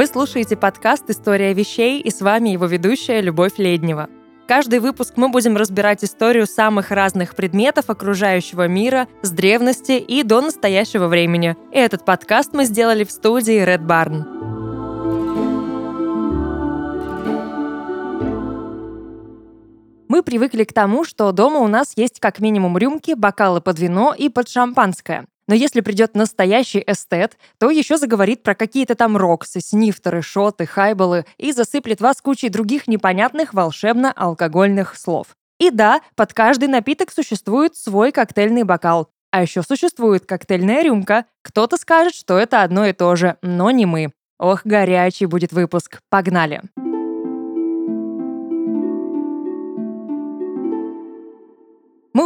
Вы слушаете подкаст «История вещей» и с вами его ведущая Любовь Леднева. Каждый выпуск мы будем разбирать историю самых разных предметов окружающего мира с древности и до настоящего времени. И этот подкаст мы сделали в студии Red Barn. Мы привыкли к тому, что дома у нас есть как минимум рюмки, бокалы под вино и под шампанское. Но если придет настоящий эстет, то еще заговорит про какие-то там роксы, снифтеры, шоты, хайболы и засыплет вас кучей других непонятных волшебно-алкогольных слов. И да, под каждый напиток существует свой коктейльный бокал. А еще существует коктейльная рюмка. Кто-то скажет, что это одно и то же, но не мы. Ох, горячий будет выпуск. Погнали! Мы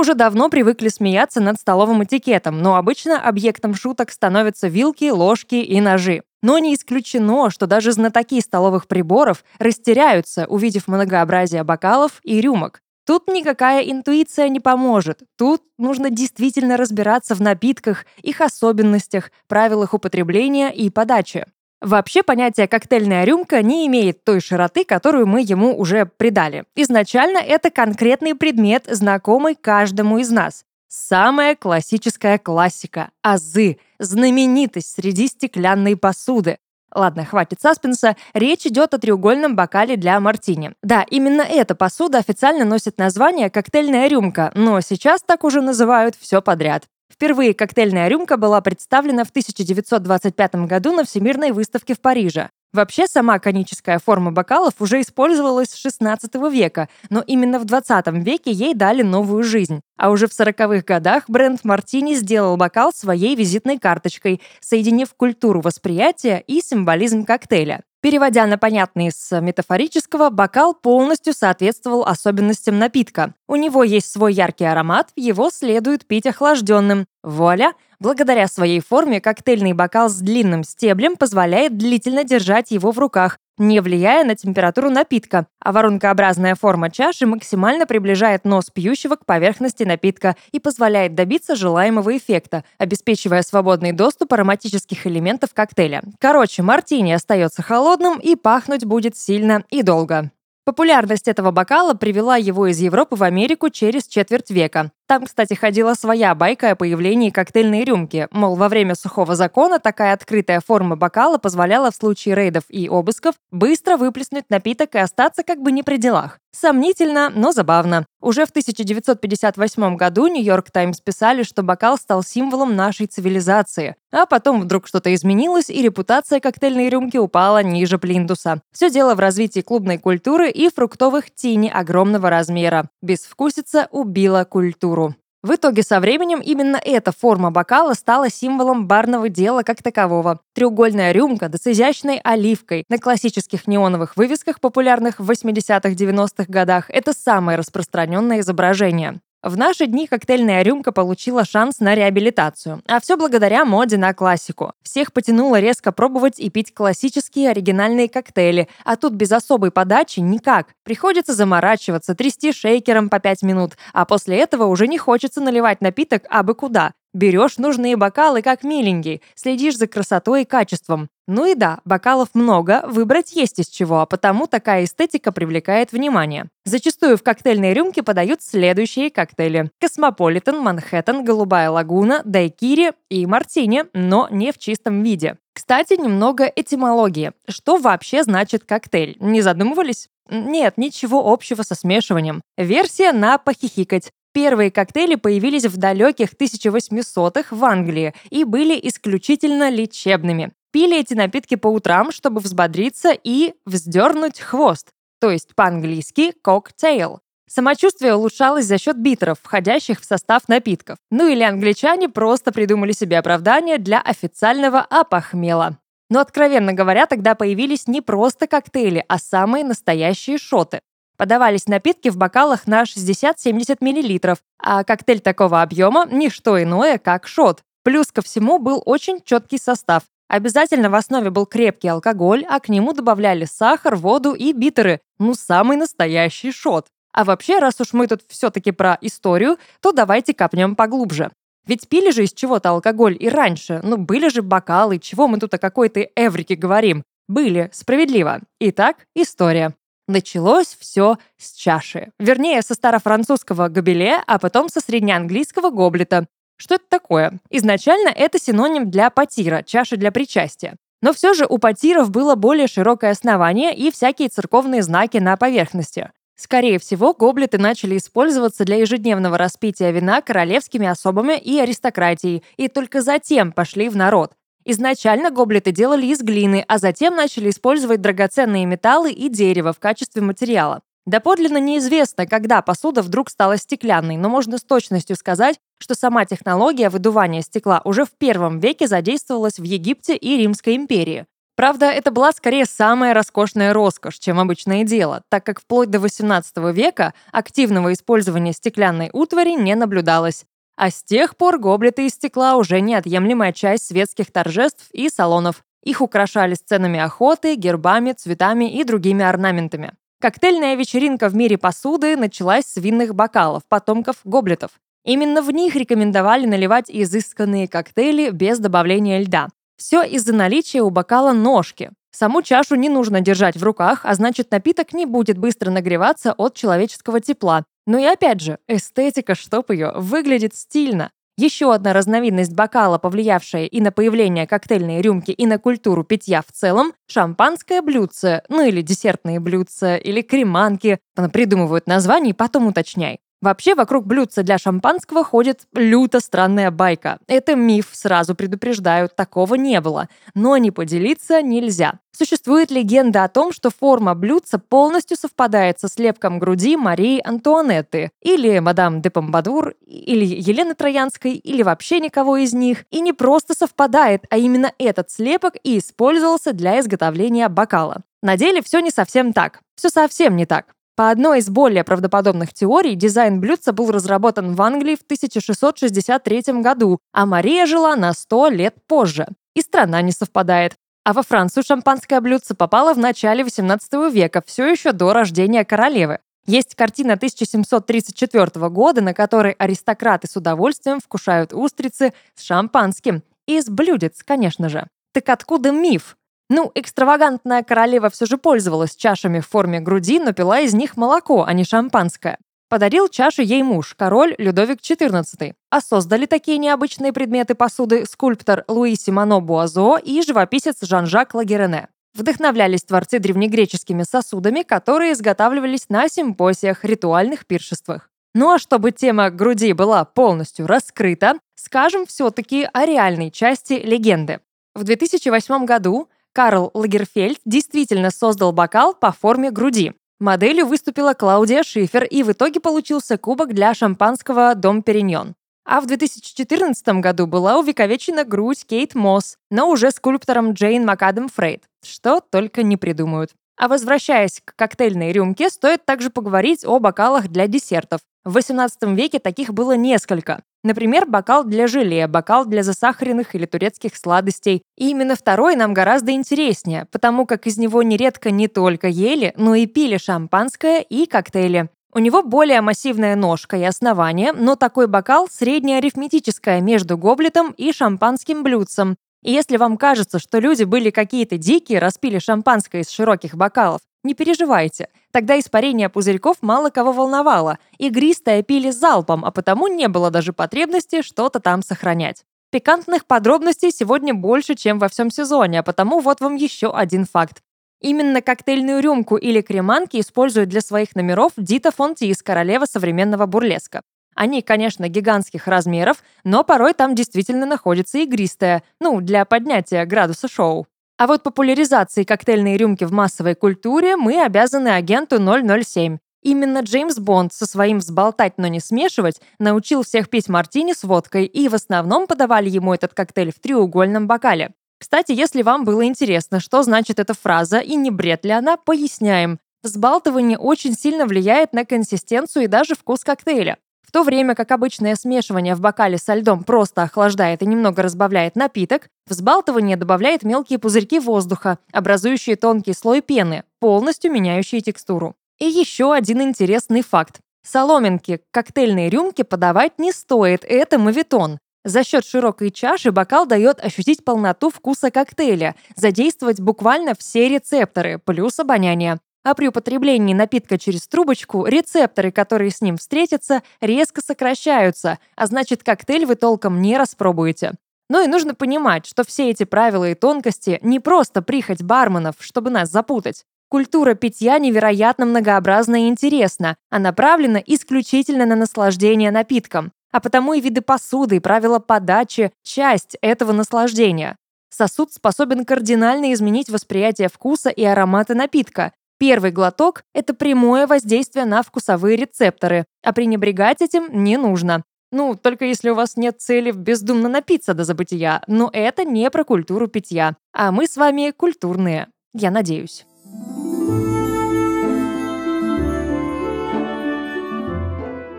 уже давно привыкли смеяться над столовым этикетом, но обычно объектом шуток становятся вилки, ложки и ножи. Но не исключено, что даже знатоки столовых приборов растеряются, увидев многообразие бокалов и рюмок. Тут никакая интуиция не поможет. Тут нужно действительно разбираться в напитках, их особенностях, правилах употребления и подачи. Вообще понятие «коктейльная рюмка» не имеет той широты, которую мы ему уже придали. Изначально это конкретный предмет, знакомый каждому из нас. Самая классическая классика – азы, знаменитость среди стеклянной посуды. Ладно, хватит саспенса. Речь идет о треугольном бокале для мартини. Да, именно эта посуда официально носит название «коктейльная рюмка», но сейчас так уже называют все подряд. Впервые коктейльная рюмка была представлена в 1925 году на Всемирной выставке в Париже. Вообще, сама коническая форма бокалов уже использовалась с 16 века, но именно в 20 веке ей дали новую жизнь. А уже в 40-х годах бренд Мартини сделал бокал своей визитной карточкой, соединив культуру восприятия и символизм коктейля. Переводя на понятный с метафорического, бокал полностью соответствовал особенностям напитка. У него есть свой яркий аромат, его следует пить охлажденным. Вуаля! Благодаря своей форме коктейльный бокал с длинным стеблем позволяет длительно держать его в руках, не влияя на температуру напитка, а воронкообразная форма чаши максимально приближает нос пьющего к поверхности напитка и позволяет добиться желаемого эффекта, обеспечивая свободный доступ ароматических элементов коктейля. Короче, мартини остается холодным и пахнуть будет сильно и долго. Популярность этого бокала привела его из Европы в Америку через четверть века. Там, кстати, ходила своя байка о появлении коктейльной рюмки. Мол, во время сухого закона такая открытая форма бокала позволяла в случае рейдов и обысков быстро выплеснуть напиток и остаться как бы не при делах. Сомнительно, но забавно. Уже в 1958 году Нью-Йорк Таймс писали, что бокал стал символом нашей цивилизации. А потом вдруг что-то изменилось, и репутация коктейльной рюмки упала ниже плинтуса. Все дело в развитии клубной культуры и фруктовых тини огромного размера. Безвкусица убила культуру. В итоге со временем именно эта форма бокала стала символом барного дела как такового. Треугольная рюмка да с изящной оливкой на классических неоновых вывесках, популярных в 80-х-90-х годах, это самое распространенное изображение. В наши дни коктейльная рюмка получила шанс на реабилитацию, а все благодаря моде на классику. Всех потянуло резко пробовать и пить классические оригинальные коктейли, а тут без особой подачи никак. Приходится заморачиваться, трясти шейкером по 5 минут, а после этого уже не хочется наливать напиток абы куда. Берешь нужные бокалы как миленький, следишь за красотой и качеством. Ну и да, бокалов много, выбрать есть из чего, а потому такая эстетика привлекает внимание. Зачастую в коктейльной рюмке подают следующие коктейли. Космополитен, Манхэттен, Голубая лагуна, Дайкири и Мартини, но не в чистом виде. Кстати, немного этимологии. Что вообще значит коктейль? Не задумывались? Нет, ничего общего со смешиванием. Версия на похихикать. Первые коктейли появились в далеких 1800-х в Англии и были исключительно лечебными. Пили эти напитки по утрам, чтобы взбодриться и вздернуть хвост, то есть по-английски «коктейл». Самочувствие улучшалось за счет битеров, входящих в состав напитков. Ну или англичане просто придумали себе оправдание для официального опохмела. Но, откровенно говоря, тогда появились не просто коктейли, а самые настоящие шоты. Подавались напитки в бокалах на 60-70 мл, а коктейль такого объема – не что иное, как шот. Плюс ко всему был очень четкий состав. Обязательно в основе был крепкий алкоголь, а к нему добавляли сахар, воду и битеры. Ну, самый настоящий шот. А вообще, раз уж мы тут все-таки про историю, то давайте копнем поглубже. Ведь пили же из чего-то алкоголь и раньше. Ну, были же бокалы, чего мы тут о какой-то эврике говорим. Были, справедливо. Итак, история. Началось все с чаши. Вернее, со старофранцузского гобеле, а потом со среднеанглийского гоблета. Что это такое? Изначально это синоним для потира, чаши для причастия. Но все же у потиров было более широкое основание и всякие церковные знаки на поверхности. Скорее всего, гоблеты начали использоваться для ежедневного распития вина королевскими особами и аристократией, и только затем пошли в народ. Изначально гоблеты делали из глины, а затем начали использовать драгоценные металлы и дерево в качестве материала. Доподлинно неизвестно, когда посуда вдруг стала стеклянной, но можно с точностью сказать, что сама технология выдувания стекла уже в первом веке задействовалась в Египте и Римской империи. Правда, это была скорее самая роскошная роскошь, чем обычное дело, так как вплоть до XVIII века активного использования стеклянной утвари не наблюдалось. А с тех пор гоблеты из стекла уже неотъемлемая часть светских торжеств и салонов. Их украшали сценами охоты, гербами, цветами и другими орнаментами. Коктейльная вечеринка в мире посуды началась с винных бокалов, потомков гоблетов. Именно в них рекомендовали наливать изысканные коктейли без добавления льда. Все из-за наличия у бокала ножки. Саму чашу не нужно держать в руках, а значит напиток не будет быстро нагреваться от человеческого тепла. Ну и опять же, эстетика, чтоб ее, выглядит стильно. Еще одна разновидность бокала, повлиявшая и на появление коктейльной рюмки, и на культуру питья в целом – шампанское блюдце, ну или десертные блюдца, или креманки. Придумывают название, потом уточняй. Вообще, вокруг блюдца для шампанского ходит люто странная байка. Это миф, сразу предупреждаю, такого не было. Но не поделиться нельзя. Существует легенда о том, что форма блюдца полностью совпадает со слепком груди Марии Антуанетты, или мадам де Помбадур, или Елены Троянской, или вообще никого из них. И не просто совпадает, а именно этот слепок и использовался для изготовления бокала. На деле все не совсем так. Все совсем не так. По одной из более правдоподобных теорий, дизайн блюдца был разработан в Англии в 1663 году, а Мария жила на 100 лет позже. И страна не совпадает. А во Францию шампанское блюдце попало в начале 18 века, все еще до рождения королевы. Есть картина 1734 года, на которой аристократы с удовольствием вкушают устрицы с шампанским. Из блюдец, конечно же. Так откуда миф? Ну, экстравагантная королева все же пользовалась чашами в форме груди, но пила из них молоко, а не шампанское. Подарил чашу ей муж, король Людовик XIV. А создали такие необычные предметы посуды скульптор Луи Симоно Буазо и живописец Жан-Жак Лагерене. Вдохновлялись творцы древнегреческими сосудами, которые изготавливались на симпосиях, ритуальных пиршествах. Ну а чтобы тема груди была полностью раскрыта, скажем все-таки о реальной части легенды. В 2008 году Карл Лагерфельд действительно создал бокал по форме груди. Моделью выступила Клаудия Шифер, и в итоге получился кубок для шампанского «Дом Периньон». А в 2014 году была увековечена грудь Кейт Мосс, но уже скульптором Джейн МакАдам Фрейд. Что только не придумают. А возвращаясь к коктейльной рюмке, стоит также поговорить о бокалах для десертов. В XVIII веке таких было несколько. Например, бокал для желе, бокал для засахаренных или турецких сладостей. И именно второй нам гораздо интереснее, потому как из него нередко не только ели, но и пили шампанское и коктейли. У него более массивная ножка и основание, но такой бокал среднеарифметическое между гоблетом и шампанским блюдцем. И если вам кажется, что люди были какие-то дикие, распили шампанское из широких бокалов, не переживайте. Тогда испарение пузырьков мало кого волновало. Игристое пили залпом, а потому не было даже потребности что-то там сохранять. Пикантных подробностей сегодня больше, чем во всем сезоне, а потому вот вам еще один факт. Именно коктейльную рюмку или креманки используют для своих номеров Дита Фонтис, королева современного бурлеска. Они, конечно, гигантских размеров, но порой там действительно находится игристое, ну, для поднятия градуса шоу. А вот популяризацией коктейльной рюмки в массовой культуре мы обязаны агенту 007. Именно Джеймс Бонд со своим «взболтать, но не смешивать» научил всех пить мартини с водкой, и в основном подавали ему этот коктейль в треугольном бокале. Кстати, если вам было интересно, что значит эта фраза и не бред ли она, поясняем. Взбалтывание очень сильно влияет на консистенцию и даже вкус коктейля. В то время как обычное смешивание в бокале со льдом просто охлаждает и немного разбавляет напиток, взбалтывание добавляет мелкие пузырьки воздуха, образующие тонкий слой пены, полностью меняющие текстуру. И еще один интересный факт. Соломинки к коктейльной рюмке подавать не стоит, это мавитон. За счет широкой чаши бокал дает ощутить полноту вкуса коктейля, задействовать буквально все рецепторы, плюс обоняние. А при употреблении напитка через трубочку рецепторы, которые с ним встретятся, резко сокращаются, а значит коктейль вы толком не распробуете. Ну и нужно понимать, что все эти правила и тонкости не просто прихоть барменов, чтобы нас запутать. Культура питья невероятно многообразна и интересна, а направлена исключительно на наслаждение напитком. А потому и виды посуды, и правила подачи – часть этого наслаждения. Сосуд способен кардинально изменить восприятие вкуса и аромата напитка. Первый глоток – это прямое воздействие на вкусовые рецепторы, а пренебрегать этим не нужно. Ну, только если у вас нет цели бездумно напиться до забытия, но это не про культуру питья. А мы с вами культурные, я надеюсь.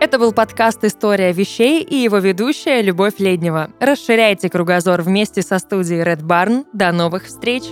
Это был подкаст «История вещей» и его ведущая Любовь Леднева. Расширяйте кругозор вместе со студией Red Barn. До новых встреч!